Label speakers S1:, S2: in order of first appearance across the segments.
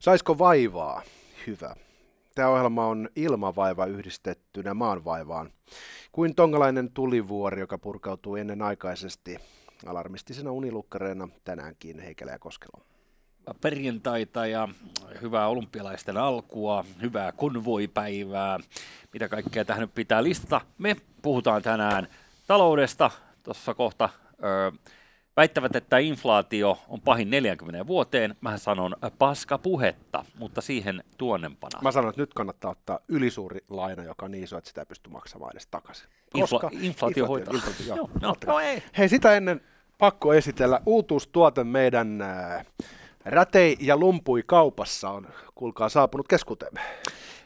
S1: Saisiko vaivaa? Hyvä. Tämä ohjelma on ilmavaiva yhdistettynä maanvaivaan. Kuin tongalainen tulivuori, joka purkautuu ennenaikaisesti alarmistisena unilukkareena tänäänkin Heikelä ja Koskelo.
S2: Perjantaita ja hyvää olympialaisten alkua, hyvää konvoipäivää, mitä kaikkea tähän nyt pitää listata. Me puhutaan tänään taloudesta, tuossa kohta ö, Väittävät, että inflaatio on pahin 40 vuoteen. Mä sanon paska puhetta, mutta siihen tuonnempana.
S1: Mä sanon, että nyt kannattaa ottaa ylisuuri laina, joka on niin iso, että sitä ei pysty maksamaan edes takaisin.
S2: Infla- inflaatio hoitaa. Inflaatio,
S1: joo, no, no, ei. Hei, sitä ennen pakko esitellä uutuustuote meidän äh, Rätei ja lumpui kaupassa on, kuulkaa, saapunut keskuuteemme.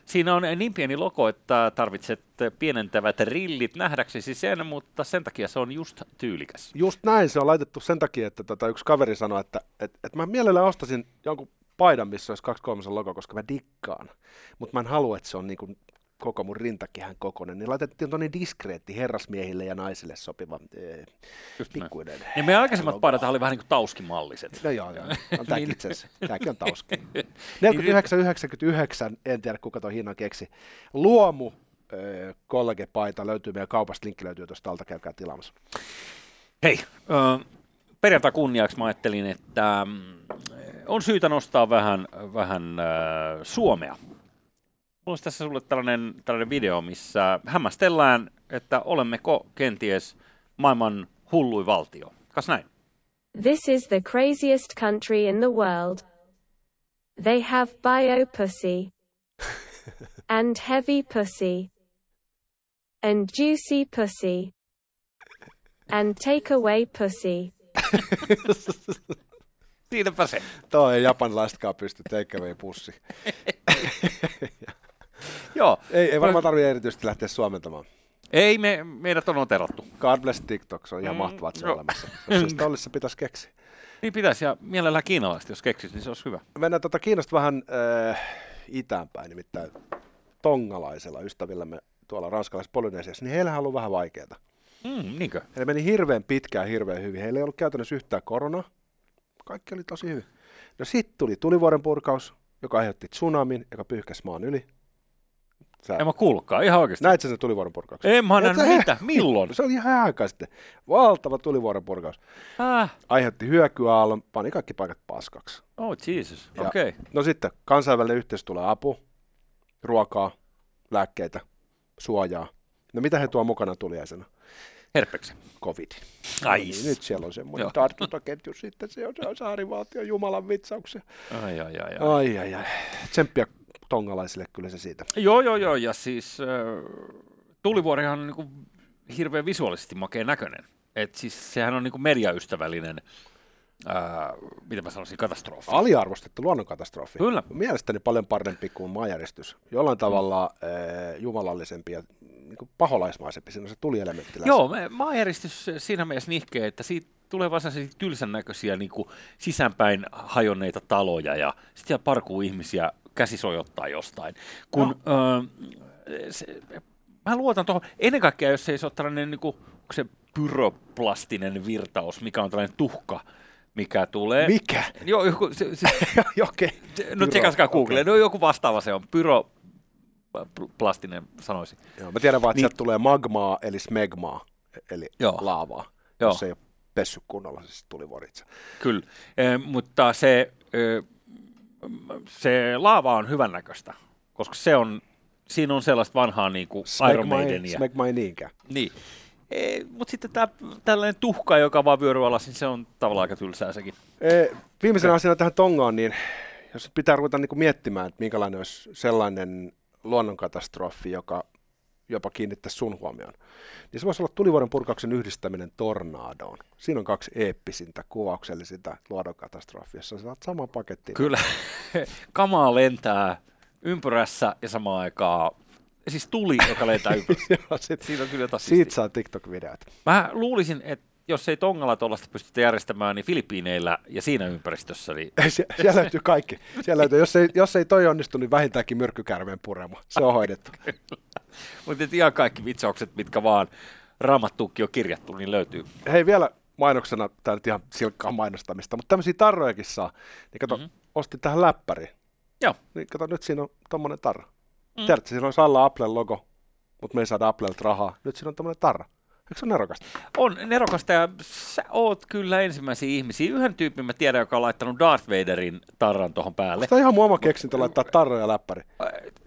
S2: Siinä on niin pieni logo, että tarvitset pienentävät rillit nähdäksesi sen, mutta sen takia se on just tyylikäs.
S1: Just näin, se on laitettu sen takia, että tota, yksi kaveri sanoi, että et, et mä mielellään ostasin jonkun paidan, missä olisi kaksi kolmasen logo, koska mä dikkaan. Mutta mä en halua, että se on niinku koko mun rintakehän kokonen, niin laitettiin tuonne diskreetti herrasmiehille ja naisille sopiva ee, pikkuinen.
S2: Ja meidän aikaisemmat paidat oli vähän niin kuin tauskimalliset.
S1: No joo, joo. On tämäkin itse asiassa. Tämäkin on tauski. 49,99, en tiedä kuka tuon hinnan keksi. Luomu kollegepaita löytyy meidän kaupasta, linkki löytyy tuosta alta, käykää tilaamassa.
S2: Hei, perjantai kunniaksi mä ajattelin, että mm, on syytä nostaa vähän, vähän äh, Suomea Mulla olisi tässä sulle tällainen, tällainen video, missä hämmästellään, että olemmeko kenties maailman hullui valtio. Kas näin.
S3: This is the craziest country in the world. They have bio pussy. and heavy pussy. And juicy pussy. And take away pussy.
S2: Siinäpä se.
S1: Toi ei japanilaisetkaan pysty take pussi.
S2: Joo.
S1: Ei, ei varmaan tarvitse erityisesti lähteä suomentamaan.
S2: Ei, me, meidät on oterattu.
S1: God bless TikTok, se on ihan mm, mahtavaa, että se on olemassa. Jos se olisi, se pitäisi keksiä.
S2: Niin pitäisi, ja mielellään kiinalaiset, jos keksis, niin se olisi hyvä.
S1: Mennään tuota Kiinasta vähän äh, itäänpäin, nimittäin tongalaisella ystävillämme tuolla ranskalaisessa Polynesiassa, niin heillä on ollut vähän vaikeaa.
S2: Mm, niinkö?
S1: Heillä meni hirveän pitkään, hirveän hyvin. Heillä ei ollut käytännössä yhtään korona. Kaikki oli tosi hyvin. No sitten tuli tulivuoren purkaus, joka aiheutti tsunamin, joka pyyhkäsi maan yli.
S2: Sä... En mä kuullutkaan, ihan oikeasti.
S1: Näit sä sen tulivuoren purkauksen?
S2: En mä nähnyt mitä, milloin?
S1: Se oli ihan aikaa sitten. Valtava tulivuoren purkaus.
S2: Äh.
S1: Aiheutti hyökyaallon, pani kaikki paikat paskaksi.
S2: Oh Jesus, okei. Okay.
S1: No sitten kansainvälinen yhteys tulee apu, ruokaa, lääkkeitä, suojaa. No mitä he tuo mukana tuliaisena?
S2: Herpeksen.
S1: Covid.
S2: Ai.
S1: No niin, nyt siellä on semmoinen tartuntaketju sitten, se on, se on saarivaltio Jumalan vitsauksia.
S2: Ai, ai, ai.
S1: Ai, ai, ai. ai. Tsemppiä tongalaisille kyllä se siitä.
S2: Joo, joo, joo, ja siis äh, tulivuorihan on niin kuin hirveän visuaalisesti makea näköinen. Et siis sehän on niin kuin mediaystävällinen Äh, mitä mä sanoisin, katastrofi.
S1: Aliarvostettu luonnonkatastrofi.
S2: Kyllä.
S1: Mielestäni paljon parempi kuin maanjäristys. Jollain tavalla mm. äh, jumalallisempi ja niin kuin paholaismaisempi. Siinä on se tulielementti
S2: Joo, maanjäristys siinä mielessä nihkeä, että siitä tulee vaan tylsän näköisiä niin kuin sisäänpäin hajonneita taloja ja sitten siellä parkuu ihmisiä käsi sojottaa jostain. Kun, no. öö, se, mä luotan tuohon, ennen kaikkea jos ei se ole tällainen niin kuin, se pyroplastinen virtaus, mikä on tällainen tuhka, mikä tulee.
S1: Mikä?
S2: Joo, joku, se, se,
S1: okay.
S2: no tsekaskaa Google, okay. no joku vastaava se on, pyro, plastinen sanoisin.
S1: Joo, mä tiedän vaan, että niin, sieltä tulee magmaa, eli smegmaa, eli joo, laavaa, joo. jos ei ole pessy kunnolla, siis tuli voritsa.
S2: Kyllä, eh, mutta se eh, se laava on hyvännäköistä, koska se on, siinä on sellaista vanhaa niin kuin Iron Maidenia.
S1: Smegma ei niinkään.
S2: Niin. E, mutta sitten tämä tällainen tuhka, joka vaan vyöryy alas, niin se on tavallaan aika tylsää sekin.
S1: E, viimeisenä asiana tähän Tongaan, niin jos pitää ruveta niin miettimään, että minkälainen olisi sellainen luonnonkatastrofi, joka jopa kiinnittäisi sun huomioon. Niin se voisi olla tulivuoren purkauksen yhdistäminen tornadoon. Siinä on kaksi eeppisintä kuvauksellisinta luonnonkatastrofia, jossa saat saman paketin.
S2: Kyllä. Kamaa lentää ympyrässä ja samaan aikaan siis tuli, joka lentää ympyrässä.
S1: Joo, sit, Siinä on kyllä Siitä saa TikTok-videot.
S2: Mä luulisin, että jos ei Tongalla tuollaista pystytä järjestämään, niin Filippiineillä ja siinä ympäristössä. Niin...
S1: Sie- siellä löytyy kaikki. Siellä löytyy. Jos, ei, jos ei toi onnistu, niin vähintäänkin myrkkykärmeen purema. Se on hoidettu.
S2: Mutta ihan kaikki vitsaukset, mitkä vaan raamattuukki on kirjattu, niin löytyy.
S1: Hei vielä mainoksena, tämä nyt ihan silkkaa mainostamista, mutta tämmöisiä tarrojakin saa. Niin kato, mm-hmm. ostin tähän läppäri.
S2: Joo.
S1: Niin kato, nyt siinä on tommonen tarra. Mm. Tiedätkö, siinä olisi alla Applen logo, mutta me ei saada Applelta rahaa. Nyt siinä on tommonen tarra. Eikö se ole nerokasta?
S2: On nerokasta ja sä oot kyllä ensimmäisiä ihmisiä. Yhden tyypin mä tiedän, joka on laittanut Darth Vaderin tarran tuohon päälle.
S1: Tämä on ihan mun oma keksintö laittaa tarra ja läppäri.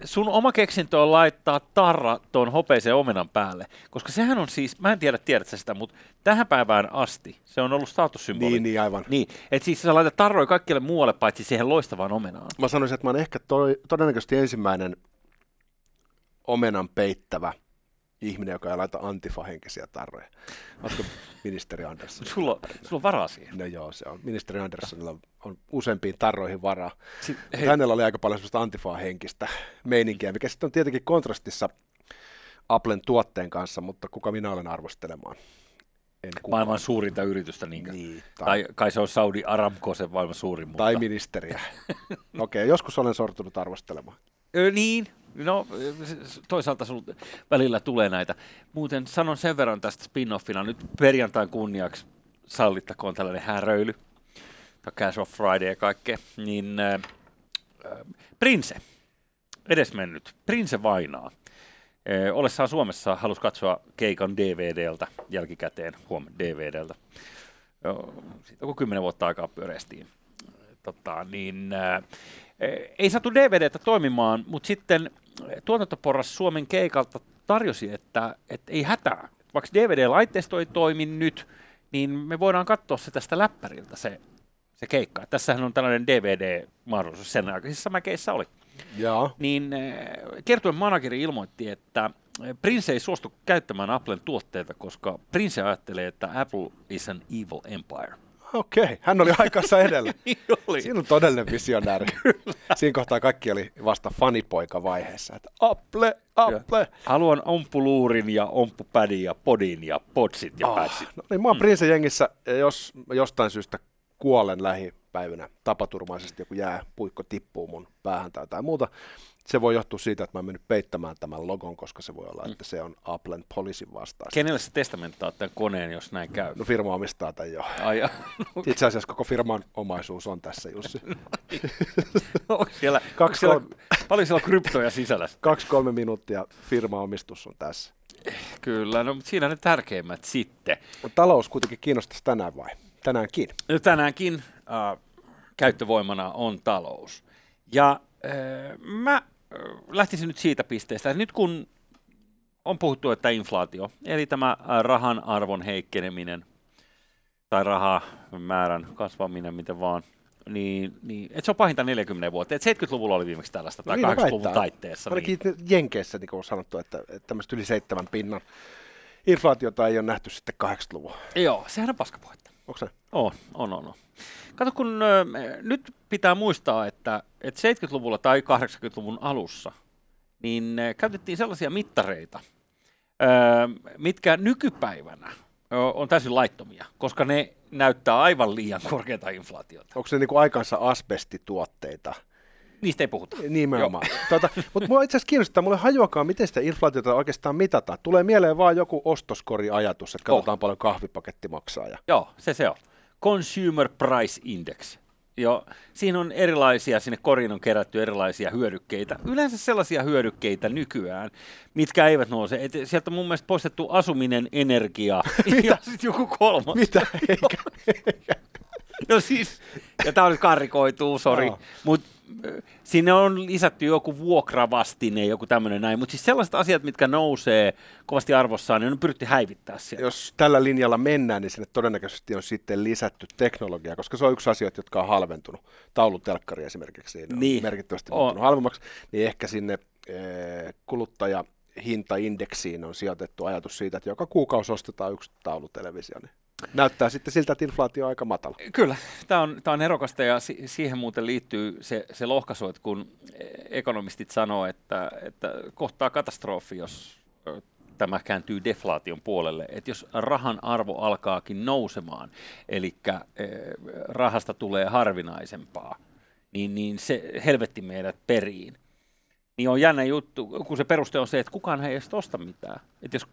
S2: Sun oma keksintö on laittaa tarra tuon hopeisen omenan päälle, koska sehän on siis, mä en tiedä, tiedätkö sitä, mutta tähän päivään asti se on ollut statussymboli.
S1: Niin, niin aivan.
S2: Niin, että siis sä laitat tarroja kaikkialle muualle paitsi siihen loistavaan omenaan.
S1: Mä sanoisin, että mä oon ehkä toi, todennäköisesti ensimmäinen omenan peittävä ihminen, joka ei laita antifa-henkisiä tarroja. Oletko ministeri Andersson?
S2: Sulla, on- sulla on varaa siihen.
S1: No joo, se on. Ministeri Anderssonilla on useampiin tarroihin varaa.
S2: Si-
S1: Hei. Hänellä oli aika paljon sellaista antifaa-henkistä meininkiä, mikä sitten on tietenkin kontrastissa Applen tuotteen kanssa, mutta kuka minä olen arvostelemaan? En kukaan.
S2: Maailman suurinta yritystä?
S1: Niin,
S2: Tai,
S1: tai,
S2: tai kai se on Saudi Aramco se maailman suurin, mutta...
S1: tai ministeriä. Okei, okay, joskus olen sortunut arvostelemaan.
S2: Ö, niin, no toisaalta sulta välillä tulee näitä. Muuten sanon sen verran tästä spin-offina, nyt perjantain kunniaksi sallittakoon tällainen häröily, tai Cash of Friday ja kaikkea, niin äh, äh, Prince, edesmennyt, Prince vainaa. Äh, Olessaan Suomessa halusi katsoa keikan DVDltä jälkikäteen, huom, DVDltä. Siitä kun kymmenen vuotta aikaa pyöreistiin. Tota, niin, äh, ei saatu DVDtä toimimaan, mutta sitten tuotantoporras Suomen keikalta tarjosi, että, että ei hätää. Vaikka DVD-laitteisto ei toimi nyt, niin me voidaan katsoa se tästä läppäriltä se, se keikka. Tässähän on tällainen DVD-mahdollisuus sen aikaisissa mäkeissä oli.
S1: Jaa.
S2: Niin äh, kertoen manageri ilmoitti, että äh, Prince ei suostu käyttämään Applen tuotteita, koska Prince ajattelee, että Apple is an evil empire.
S1: Okei, okay. hän oli aikansa edellä.
S2: Niin oli.
S1: Siinä on todellinen visionääri. Siinä kohtaa kaikki oli vasta fanipoika-vaiheessa. Että Apple, Apple.
S2: Haluan omppuluurin ja omppupädin ja podin ja podsit ja pätsit.
S1: no niin, mä oon Prince jengissä, ja jos jostain syystä kuolen lähipäivinä tapaturmaisesti, joku jää puikko tippuu mun päähän tai jotain muuta, se voi johtua siitä, että mä oon mennyt peittämään tämän logon, koska se voi olla, että se on Applen poliisin vastaista.
S2: Kenelle sä testamenttaat tämän koneen, jos näin käy?
S1: No firma omistaa tämän jo.
S2: Ai, ja-
S1: Itse asiassa koko firman omaisuus on tässä, Jussi.
S2: onko siellä, onko
S1: Kaksi
S2: siellä,
S1: kolme.
S2: paljon siellä kryptoja sisällä?
S1: Kaksi-kolme minuuttia firmaomistus on tässä.
S2: Kyllä, no mutta siinä ne tärkeimmät sitten.
S1: Talous kuitenkin kiinnostaisi tänään vai? Tänäänkin.
S2: No, tänäänkin äh, käyttövoimana on talous. Ja äh, mä äh, lähtisin nyt siitä pisteestä, että nyt kun on puhuttu, että inflaatio, eli tämä rahan arvon heikkeneminen tai rahamäärän kasvaminen, miten vaan, niin, niin että se on pahinta 40 vuotta. Et 70-luvulla oli viimeksi tällaista, tai
S1: Niin ne
S2: 80-luvun
S1: väittää.
S2: taitteessa.
S1: Ainakin
S2: Niin.
S1: Jenkeissä niin on sanottu, että, että tämmöistä yli seitsemän pinnan inflaatiota ei ole nähty sitten 80-luvulla.
S2: Joo, sehän on paskapuhetta.
S1: Onko se?
S2: On, on, on. on. Kato, kun ö, nyt pitää muistaa, että, että 70-luvulla tai 80-luvun alussa niin ö, käytettiin sellaisia mittareita, ö, mitkä nykypäivänä ö, on täysin laittomia, koska ne näyttää aivan liian korkeata inflaatiota.
S1: Onko se niin kuin aikansa asbestituotteita?
S2: Niistä ei puhuta.
S1: Nimenomaan. Tuota, mutta mua itse asiassa kiinnostaa, mulle hajuakaan, miten sitä inflaatiota oikeastaan mitataan. Tulee mieleen vaan joku ostoskori-ajatus, että katsotaan
S2: Oh.
S1: paljon kahvipaketti maksaa. Ja...
S2: Joo, se se on. Consumer Price Index. Joo, siinä on erilaisia, sinne koriin on kerätty erilaisia hyödykkeitä. Yleensä sellaisia hyödykkeitä nykyään, mitkä eivät nouse. Et sieltä on mun mielestä poistettu asuminen, energia ja sitten joku kolmas.
S1: Mitä? Eikä.
S2: No siis, ja tämä nyt karrikoituu, sori,
S1: Joo.
S2: mutta sinne on lisätty joku vuokravastine, joku tämmöinen näin, mutta siis sellaiset asiat, mitkä nousee kovasti arvossaan, niin on pyritty häivittää sieltä.
S1: Jos tällä linjalla mennään, niin sinne todennäköisesti on sitten lisätty teknologiaa, koska se on yksi asia, jotka on halventunut. Taulutelkkari esimerkiksi niin on
S2: Niin.
S1: merkittävästi
S2: On.
S1: muuttunut halvemmaksi, niin ehkä sinne eh, kuluttajahintaindeksiin on sijoitettu ajatus siitä, että joka kuukausi ostetaan yksi taulutelevisio. Niin näyttää sitten siltä, että inflaatio on aika matala.
S2: Kyllä, tämä on, tää on erokasta ja si- siihen muuten liittyy se, se lohkaisu, että kun ekonomistit sanoo, että, että kohtaa katastrofi, jos tämä kääntyy deflaation puolelle, että jos rahan arvo alkaakin nousemaan, eli rahasta tulee harvinaisempaa, niin, niin se helvetti meidät periin. Niin on jännä juttu, kun se peruste on se, että kukaan ei edes osta mitään. Että jos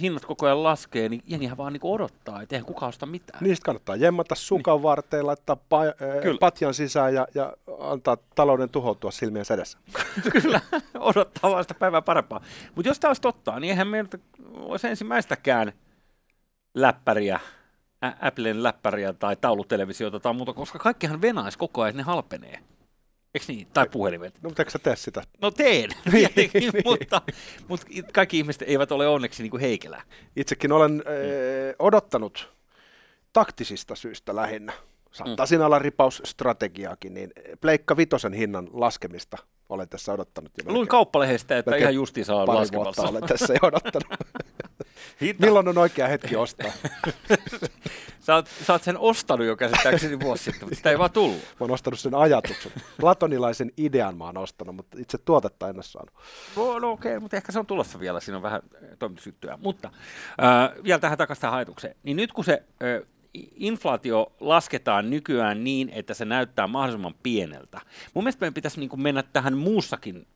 S2: hinnat koko ajan laskee, niin jengihän vaan niin odottaa, että eihän kukaan osta mitään.
S1: Niistä kannattaa jemmata sukan niin. varteen, laittaa pa- äh, patjan sisään ja, ja antaa talouden tuhoutua silmien sedessä.
S2: Kyllä, odottaa vaan sitä päivää parempaa. Mutta jos tämä olisi totta, niin eihän meiltä olisi ensimmäistäkään läppäriä, Ä- Applen läppäriä tai taulutelevisiota tai muuta, koska kaikkihan venaisi koko ajan, että ne halpenee. Eikö niin? Tai puhelimet.
S1: No, mutta eikö sä tee sitä?
S2: No teen, tietenkin, mutta, mutta kaikki ihmiset eivät ole onneksi niin kuin heikelää.
S1: Itsekin olen mm. odottanut taktisista syistä lähinnä. Saattaa mm. siinä olla ripausstrategiaakin, niin Pleikka Vitosen hinnan laskemista olen tässä odottanut.
S2: Jo Luin kauppalehdestä, että ihan justiinsa on laskemassa.
S1: olen tässä jo odottanut. Milloin on oikea hetki ostaa?
S2: sä, oot, sä oot sen ostanut jo käsittääkseni vuosi sitten, mutta sitä ei vaan tullut.
S1: Mä oon ostanut sen ajatuksen. Platonilaisen idean mä oon ostanut, mutta itse tuotetta en ole saanut.
S2: No, no okei, okay, mutta ehkä se on tulossa vielä. Siinä on vähän toimitusjuttuja. Mutta äh, vielä tähän takaisin tähän ajatukseen. Niin nyt kun se äh, inflaatio lasketaan nykyään niin, että se näyttää mahdollisimman pieneltä. Mun mielestä meidän pitäisi niin mennä tähän muussakin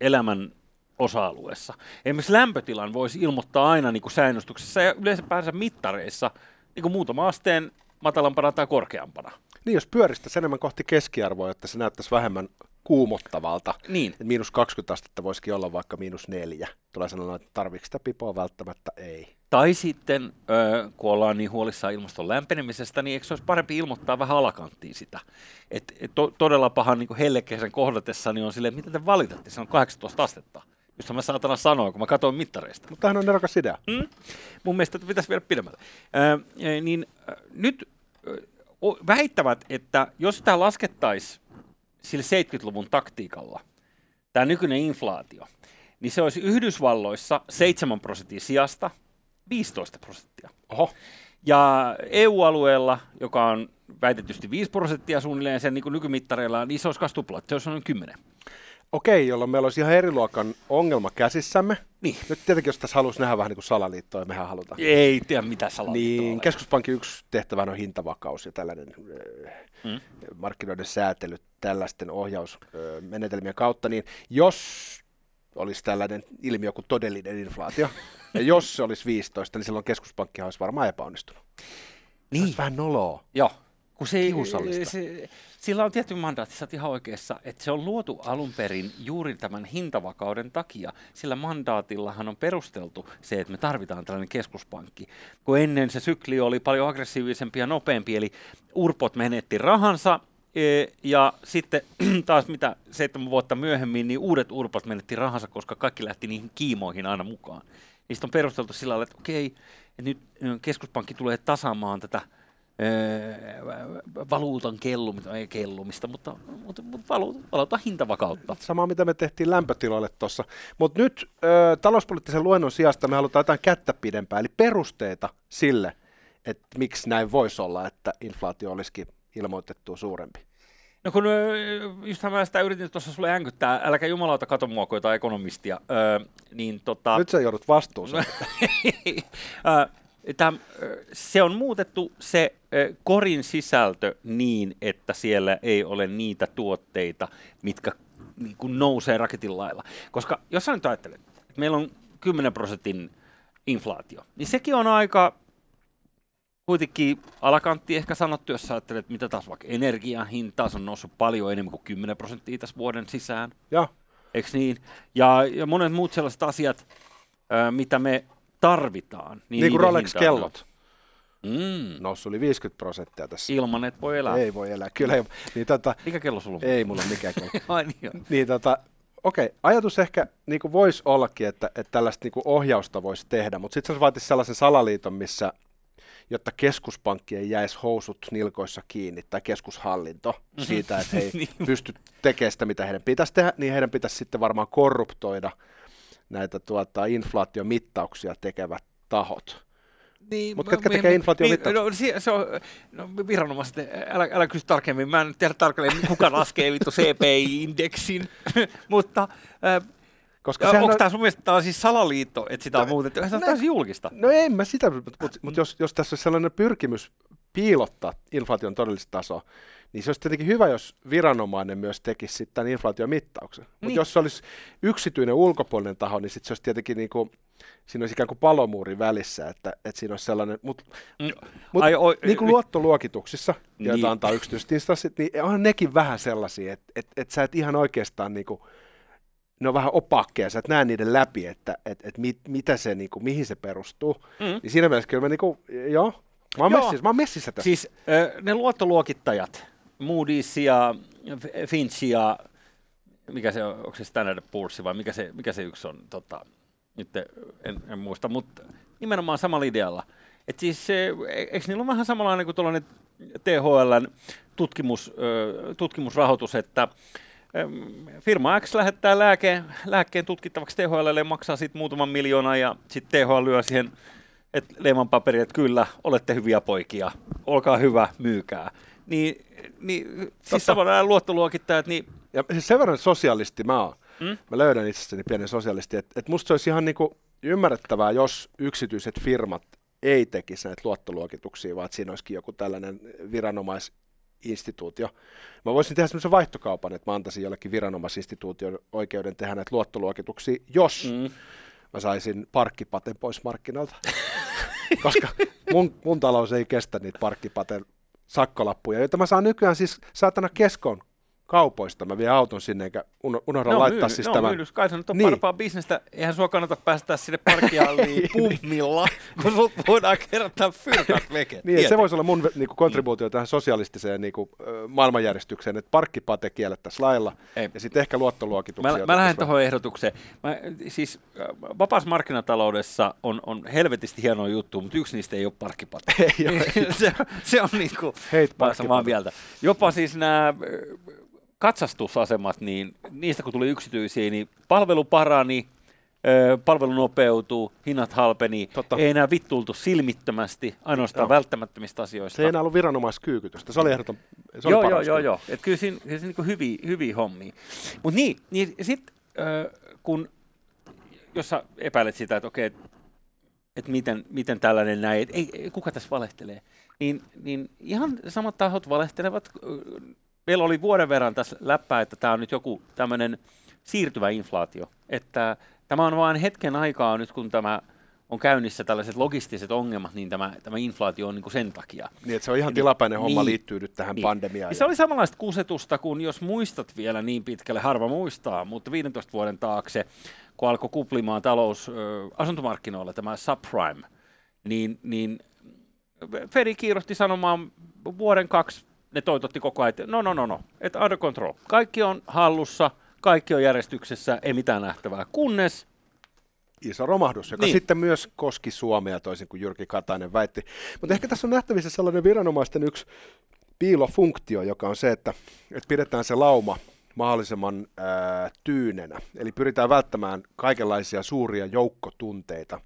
S2: elämän osa-alueessa. Esimerkiksi lämpötilan voisi ilmoittaa aina niin kuin säännöstyksessä ja yleensä päänsä mittareissa niin kuin muutama asteen matalampana tai korkeampana.
S1: Niin, jos pyöristäisi enemmän kohti keskiarvoa, että se näyttäisi vähemmän kuumottavalta.
S2: Niin.
S1: Et miinus 20 astetta voisikin olla vaikka miinus neljä. Tulee sanoa, että tarvitsetko sitä pipoa välttämättä? Ei.
S2: Tai sitten, kun ollaan niin huolissaan ilmaston lämpenemisestä, niin eikö se olisi parempi ilmoittaa vähän alakanttiin sitä? Et, et to, todella pahan niin hellekesän kohdatessa niin on silleen, että mitä te valitatte, se on 18 astetta. Josta mä saatana sanoa, kun mä katsoin mittareista.
S1: Mutta tämähän on nerokas idea.
S2: Mm? Mun mielestä pitäisi viedä pidemmälle. Äh, niin äh, nyt äh, väittävät, että jos tämä laskettaisiin sillä 70-luvun taktiikalla, tämä nykyinen inflaatio, niin se olisi Yhdysvalloissa 7 prosentin sijasta 15 prosenttia.
S1: Oho.
S2: Ja EU-alueella, joka on väitetysti 5 prosenttia suunnilleen sen niin nykymittareilla, niin se olisi tuplat, se olisi noin 10.
S1: Okei, jolloin meillä olisi ihan eri luokan ongelma käsissämme.
S2: Niin.
S1: Nyt tietenkin, jos tässä haluaisi nähdä vähän niin kuin salaliittoa, mehän halutaan.
S2: Ei tiedä mitä salaliittoa
S1: Niin, keskuspankin yksi tehtävä on hintavakaus ja tällainen mm. markkinoiden säätely tällaisten ohjausmenetelmien kautta, niin jos olisi tällainen ilmiö kuin todellinen inflaatio, ja jos se olisi 15, niin silloin keskuspankki olisi varmaan epäonnistunut. Niin. Se olisi vähän noloa.
S2: Joo. Kun se, se, sillä on tietty mandaatti, sä ihan oikeassa, että se on luotu alun perin juuri tämän hintavakauden takia. Sillä mandaatillahan on perusteltu se, että me tarvitaan tällainen keskuspankki. Kun ennen se sykli oli paljon aggressiivisempi ja nopeampi, eli urpot menetti rahansa, e, ja sitten taas mitä seitsemän vuotta myöhemmin, niin uudet urpot menetti rahansa, koska kaikki lähti niihin kiimoihin aina mukaan. Niistä on perusteltu sillä tavalla, että okei, että nyt keskuspankki tulee tasaamaan tätä valuutan kellumista, ei kellumista, mutta, mutta, mutta valuutan, valuutan hintavakautta.
S1: Samaa mitä me tehtiin lämpötiloille tuossa. Mutta nyt ö, talouspoliittisen luennon sijasta me halutaan jotain kättä pidempää, eli perusteita sille, että miksi näin voisi olla, että inflaatio olisikin ilmoitettu suurempi.
S2: No kun just mä sitä yritin tuossa sulle änkyttää, äläkä jumalauta kato mua ekonomistia, öö, niin tota...
S1: Nyt sä joudut vastuuseen.
S2: Tämä, se on muutettu se korin sisältö niin, että siellä ei ole niitä tuotteita, mitkä niin kuin nousee raketin lailla. Koska jos sä nyt ajattelet, että meillä on 10 prosentin inflaatio, niin sekin on aika kuitenkin alakantti ehkä sanottu, jos ajattelet, mitä taas vaikka energian hinta on noussut paljon enemmän kuin 10 prosenttia tässä vuoden sisään.
S1: Ja.
S2: Eikö niin? Ja, ja monet muut sellaiset asiat, mitä me tarvitaan.
S1: Niin, niin kuin Rolex-kellot. Mm. Noussut yli 50 prosenttia tässä.
S2: Ilman, että voi elää.
S1: Ei voi elää, kyllä. Ei. Niin, tota,
S2: Mikä kello sulla on?
S1: Ei mulla mikään kello.
S2: Ai niin,
S1: niin tota, okei, okay. ajatus ehkä niin voisi ollakin, että, että tällaista niin ohjausta voisi tehdä, mutta sitten se vaatisi sellaisen salaliiton, missä jotta keskuspankki ei jäisi housut nilkoissa kiinni, tai keskushallinto mm-hmm. siitä, että he ei pysty tekemään sitä, mitä heidän pitäisi tehdä, niin heidän pitäisi sitten varmaan korruptoida näitä tuota, inflaatiomittauksia tekevät tahot.
S2: Niin,
S1: Mutta ketkä tekee inflaation
S2: niin, no, se, se on, no, viranomaiset, älä, älä kysy tarkemmin, mä en tiedä tarkalleen, kuka laskee vittu CPI-indeksin, mutta äh, koska onko on... tämä sun mielestä tämä on siis salaliitto, että sitä on no, muutettu? Se on täysin julkista.
S1: No en mä sitä, mutta mut, mut jos, jos tässä olisi sellainen pyrkimys piilottaa inflaation todellista tasoa, niin se olisi tietenkin hyvä, jos viranomainen myös tekisi sitten tämän inflaatiomittauksen. Mutta niin. jos se olisi yksityinen ulkopuolinen taho, niin sitten se olisi tietenkin niin kuin siinä olisi ikään kuin palomuuri välissä, että, että siinä olisi sellainen, mutta
S2: Mm.
S1: mut,
S2: Ai, oi,
S1: niin kuin luottoluokituksissa, joita
S2: Niin.
S1: antaa yksityiset instanssit, niin onhan nekin vähän sellaisia, että, että, että sä et ihan oikeastaan niin kuin, ne on vähän opakkeja, sä et näe niiden läpi, että, että, että mit, mitä se, niin kuin, mihin se perustuu.
S2: Mm.
S1: Niin siinä mielessä kyllä mä niin kuin, joo, mä oon,
S2: Joo.
S1: messissä, mä oon messissä tässä.
S2: Siis ne luottoluokittajat, Moody's ja Finch ja mikä se on, onko se Standard Poor's vai mikä se, mikä se yksi on, tota, nyt en, en muista, mutta nimenomaan samalla idealla. Et siis e- eikö niillä ole vähän samanlainen kuin tuollainen THLn tutkimus, tutkimusrahoitus, että Firma X lähettää lääkeen, lääkkeen tutkittavaksi THLlle ja maksaa siitä muutaman miljoonan ja sitten THL lyö siihen et Lehman paperi, että kyllä, olette hyviä poikia, olkaa hyvä, myykää. Niin, niin siis samalla nämä luottoluokittajat, niin
S1: Ja siis sen verran sosialisti mä oon.
S2: Mm?
S1: Mä löydän itsestäni pienen sosialisti, että, että musta se olisi ihan niinku ymmärrettävää, jos yksityiset firmat ei tekisi näitä luottoluokituksia, vaan että siinä olisikin joku tällainen viranomaisinstituutio. Mä voisin tehdä semmoisen vaihtokaupan, että mä antaisin jollekin viranomaisinstituution oikeuden tehdä näitä luottoluokituksia, jos mm. Mä saisin parkkipaten pois markkinoilta. Koska mun, mun talous ei kestä niitä parkkipaten sakkolappuja, joita mä saan nykyään siis saatana keskon kaupoista. Mä vien auton sinne uno- unohda
S2: ne on
S1: laittaa
S2: myynyt,
S1: siis
S2: ne on
S1: tämän.
S2: Kai se nyt on
S1: Niin.
S2: parempaa bisnestä. Eihän sua kannata päästä sinne parkkihalliin pummilla, kun sut voidaan kerätä fyrkat veke.
S1: Niin, se voisi olla mun ve- niinku, kontribuutio tähän sosialistiseen niinku, ö, maailmanjärjestykseen, että parkkipate kiellettäisiin lailla
S2: Ei.
S1: ja sitten ehkä luottoluokituksia.
S2: Mä, mä lähden tuohon ehdotukseen. Mä, siis vapaassa markkinataloudessa on, on helvetisti hienoa juttu, mutta yksi niistä ei ole parkkipate.
S1: Ei ole.
S2: se, se on niinku,
S1: Hate
S2: oon samaa
S1: parkkipate.
S2: mieltä. Jopa siis nämä katsastusasemat, niin niistä kun tuli yksityisiä, niin palvelu parani, palvelu nopeutuu, hinnat halpeni,
S1: Totta.
S2: ei enää vittultu silmittömästi, ainoastaan
S1: Joo.
S2: välttämättömistä asioista.
S1: Se ei enää ollut viranomaiskyykytystä. Se oli ehdoton. Se oli
S2: joo, joo, joo,
S1: kyllä.
S2: joo. Et kyllä siinä, siinä niin hyviä, hyviä hommia. Mutta niin, niin sitten kun, jos sä epäilet sitä, että okei, että et miten, miten tällainen näin, että ei, ei, kuka tässä valehtelee, niin, niin ihan samat tahot valehtelevat. Meillä oli vuoden verran tässä läppää, että tämä on nyt joku tämmöinen siirtyvä inflaatio, että tämä on vain hetken aikaa nyt, kun tämä on käynnissä tällaiset logistiset ongelmat, niin tämä, tämä inflaatio on niin kuin sen takia.
S1: Niin, että se on ihan
S2: Niin,
S1: homma
S2: niin.
S1: liittyy nyt tähän
S2: Niin.
S1: pandemiaan.
S2: Ja se oli samanlaista kusetusta kuin jos muistat vielä niin pitkälle, harva muistaa, mutta 15 vuoden taakse, kun alkoi kuplimaan talous ö, asuntomarkkinoilla tämä subprime, niin, niin Fedi kiirohti sanomaan vuoden kaksi, ne toitotti koko ajan, että no no no no, että under control. Kaikki on hallussa, kaikki on järjestyksessä, ei mitään nähtävää, kunnes
S1: iso romahdus, joka
S2: Niin.
S1: sitten myös koski Suomea, toisin kuin Jyrki Katainen väitti. Mutta ehkä tässä on nähtävissä sellainen viranomaisten yksi piilofunktio, joka on se, että, että pidetään se lauma mahdollisimman ää, tyynenä. Eli pyritään välttämään kaikenlaisia suuria joukkotunteita,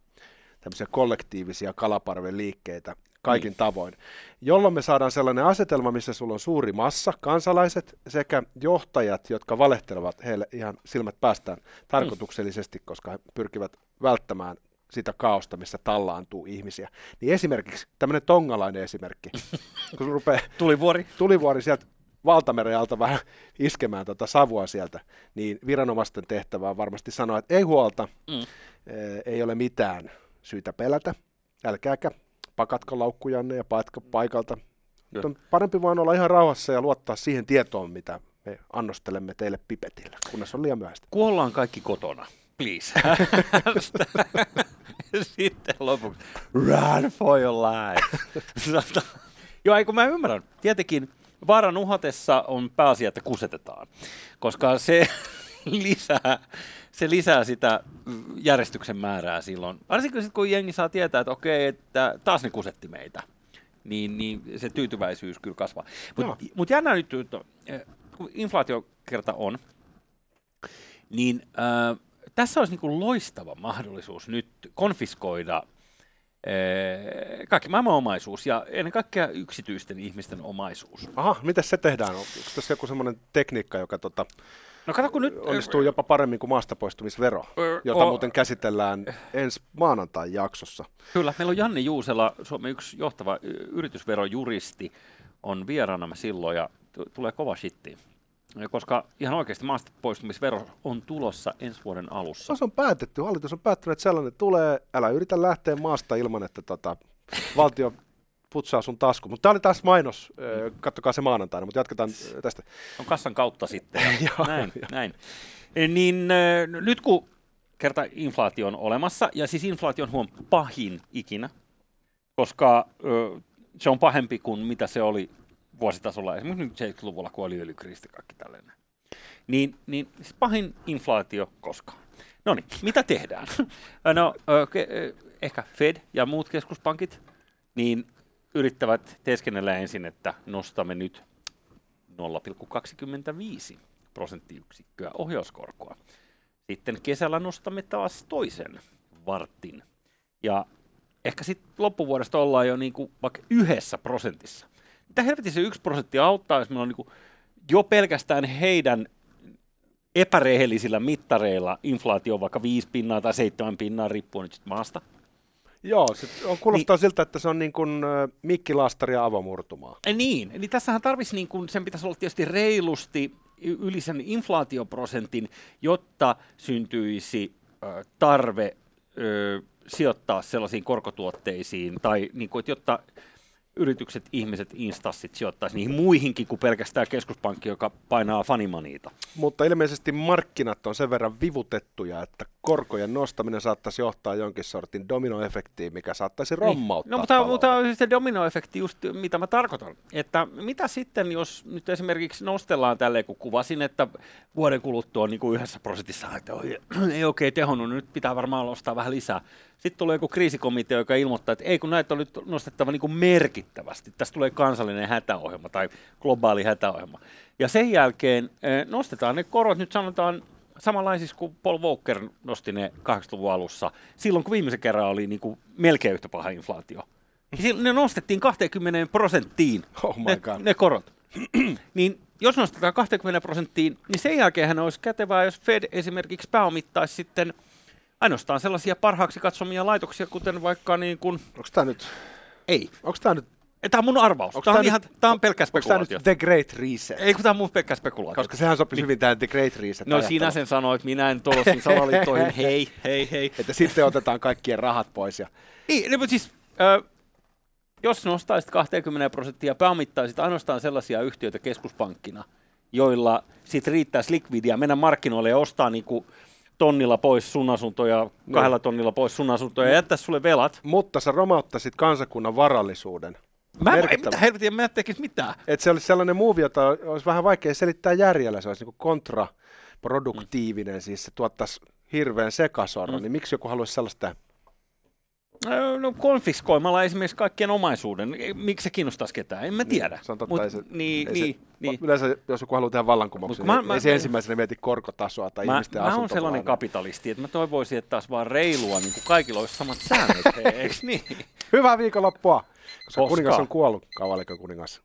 S1: tämmöisiä kollektiivisia kalaparven liikkeitä kaikin
S2: Niin.
S1: tavoin, jolloin me saadaan sellainen asetelma, missä sulla on suuri massa, kansalaiset sekä johtajat, jotka valehtelevat heille ihan silmät päästään tarkoituksellisesti, koska he pyrkivät välttämään sitä kaosta, missä tallaantuu ihmisiä. Niin esimerkiksi tämmöinen tongalainen esimerkki, kun rupeaa
S2: tuli vuori.
S1: tulivuori sieltä valtameren alta vähän iskemään tota savua sieltä, niin viranomaisten tehtävä on varmasti sanoa, että ei huolta,
S2: Mm.
S1: mm. ei ole mitään syytä pelätä, älkääkä pakatko laukkujanne ja paetko paikalta. Nyt on parempi vaan olla ihan rauhassa ja luottaa siihen tietoon, mitä me annostelemme teille pipetillä, kunnes on liian myöhäistä.
S2: Kuollaan kaikki kotona, please. Sitten lopuksi, run for your life. Joo, ei kun mä ymmärrän. Tietenkin vaaran uhatessa on pääasia, että kusetetaan, koska se lisää, se lisää sitä järjestyksen määrää silloin. Varsinkin sit, kun jengi saa tietää, että okei, että taas ne kusetti meitä, niin, niin se tyytyväisyys kyllä kasvaa. Mutta mut jännä nyt, eh, kun inflaatio kerta on, niin äh, tässä olisi niin loistava mahdollisuus nyt konfiskoida äh, kaikki maailman omaisuus ja ennen kaikkea yksityisten ihmisten omaisuus.
S1: Aha, miten se tehdään? Onko tässä joku semmoinen tekniikka, joka tota,
S2: No kato, kun nyt...
S1: onnistuu jopa paremmin kuin maastapoistumisvero,
S2: Ö,
S1: jota
S2: o-
S1: muuten käsitellään ensi maanantain jaksossa.
S2: Kyllä, meillä on Janne Juusela, Suomen yksi johtava yritysverojuristi, on vieraanamme silloin ja t- tulee kova shitti. koska ihan oikeasti maasta poistumisvero on tulossa ensi vuoden alussa.
S1: Se on päätetty, hallitus on päättänyt, että sellainen tulee, älä yritä lähteä maasta ilman, että tota, valtio putsaa sun tasku. Mutta tämä oli taas mainos, kattokaa se maanantaina, mutta jatketaan tästä.
S2: On kassan kautta sitten.
S1: Joo,
S2: näin,
S1: joo.
S2: näin. E, Niin nyt kun kerta inflaatio on olemassa, ja siis inflaatio on huom pahin ikinä, koska se on pahempi kuin mitä se oli vuositasolla, esimerkiksi nyt 70-luvulla, kun oli öljykriisi kaikki tällainen. Niin, niin siis pahin inflaatio koskaan. No niin, mitä tehdään? No, ehkä Fed ja muut keskuspankit niin yrittävät teeskennellä ensin, että nostamme nyt 0,25 prosenttiyksikköä ohjauskorkoa. Sitten kesällä nostamme taas toisen vartin. Ja ehkä sitten loppuvuodesta ollaan jo niinku vaikka yhdessä prosentissa. Mitä helvetin se yksi prosentti auttaa, jos meillä on niinku jo pelkästään heidän epärehellisillä mittareilla inflaatio on vaikka 5 pinnaa tai 7 pinnaa, riippuen nyt maasta.
S1: Joo, se on, kuulostaa niin. siltä, että se on niin kuin ö, mikkilastari ja avomurtumaa.
S2: Eh, Niin, eli tässähän tarvitsisi, niin kuin, sen pitäisi olla tietysti reilusti yli sen inflaatioprosentin, jotta syntyisi ö, tarve ö, sijoittaa sellaisiin korkotuotteisiin, tai niin kuin, että jotta yritykset, ihmiset, instanssit sijoittaisi niihin muihinkin kuin pelkästään keskuspankki, joka painaa fanimaniita.
S1: Mutta ilmeisesti markkinat on sen verran vivutettuja, että korkojen nostaminen saattaisi johtaa jonkin sortin dominoefektiin, mikä saattaisi rommauttaa
S2: No, mutta, mutta on siis se dominoefekti just mitä mä tarkoitan. Että mitä sitten, jos nyt esimerkiksi nostellaan tälleen, kun kuvasin, että vuoden kuluttua on niin kuin yhdessä prosentissa, että oi, ei oikein tehonnut, nyt pitää varmaan nostaa vähän lisää. Sitten tulee joku kriisikomitea, joka ilmoittaa, että ei kun näitä on nyt nostettava niin kuin merkittävästi. Tästä tulee kansallinen hätäohjelma tai globaali hätäohjelma. Ja sen jälkeen eh, nostetaan ne korot, nyt sanotaan samanlaisissa kuin Paul Walker nosti ne 80-luvun alussa, silloin kun viimeisen kerran oli niin kuin melkein yhtä paha inflaatio. Ne nostettiin 20 prosenttiin
S1: Oh my
S2: ne,
S1: God.
S2: ne korot. niin jos nostetaan 20 prosenttiin, niin sen jälkeen olisi kätevää, jos Fed esimerkiksi pääomittaisi sitten ainoastaan sellaisia parhaaksi katsomia laitoksia, kuten vaikka niin kuin,
S1: Onko tämä nyt,
S2: ei.
S1: onko tämä nyt,
S2: Tämä on mun arvaus.
S1: Onks
S2: Tämä on,
S1: nyt-
S2: ihan, tämä on pelkkä
S1: onko tämä nyt
S2: spekulaatio.
S1: The Great Reset?
S2: Ei kun tämä on mun pelkkä spekulaatio.
S1: Koska sehän sopisi hyvin tähän The Great Reset
S2: No sinä sen sanoit, minä en tuollaisiin salaliittoihin, hei, hei, hei.
S1: Että sitten otetaan kaikkien rahat pois. Ja...
S2: Niin, no, mutta siis, ö, jos nostaisit 20 prosenttia ja pääomittaisit ainoastaan sellaisia yhtiöitä keskuspankkina, joilla sit riittäisi likvidiä mennä markkinoille ja ostaa niinku tonnilla pois sun asuntoja, kahdella tonnilla pois sun asuntoja ja jättää sulle velat.
S1: Mutta sä romauttaisit kansakunnan varallisuuden.
S2: Mä en, mitään helvetiä, mä en tekisi mitään.
S1: Että se olisi sellainen movie, jota olisi vähän vaikea selittää järjellä. Se olisi niin kontraproduktiivinen, siis se tuottaisi hirveän sekasorron.
S2: Mm.
S1: Niin miksi joku haluaisi sellaista tehdä?
S2: Ö, No konfiskoimalla esimerkiksi kaikkien omaisuuden. Miksi se kiinnostaisi ketään? En mä tiedä.
S1: Se on totta,
S2: Mut,
S1: ei se,
S2: niin,
S1: ei
S2: niin,
S1: se,
S2: niin.
S1: Yleensä jos joku haluaa tehdä vallankumouksen,
S2: mä-
S1: niin
S2: mä-
S1: ei se
S2: mä-
S1: ensimmäisenä mieti korkotasoa tai
S2: Mä,
S1: ihmisten
S2: mä oon sellainen kapitalisti, että mä toivoisin, että taas vaan reilua, niin kuin kaikilla olisi samat säännöt, hei, niin?
S1: Hyvää viikonloppua, koska
S2: Koska?
S1: kuningas on kuollut, kauan kuningas.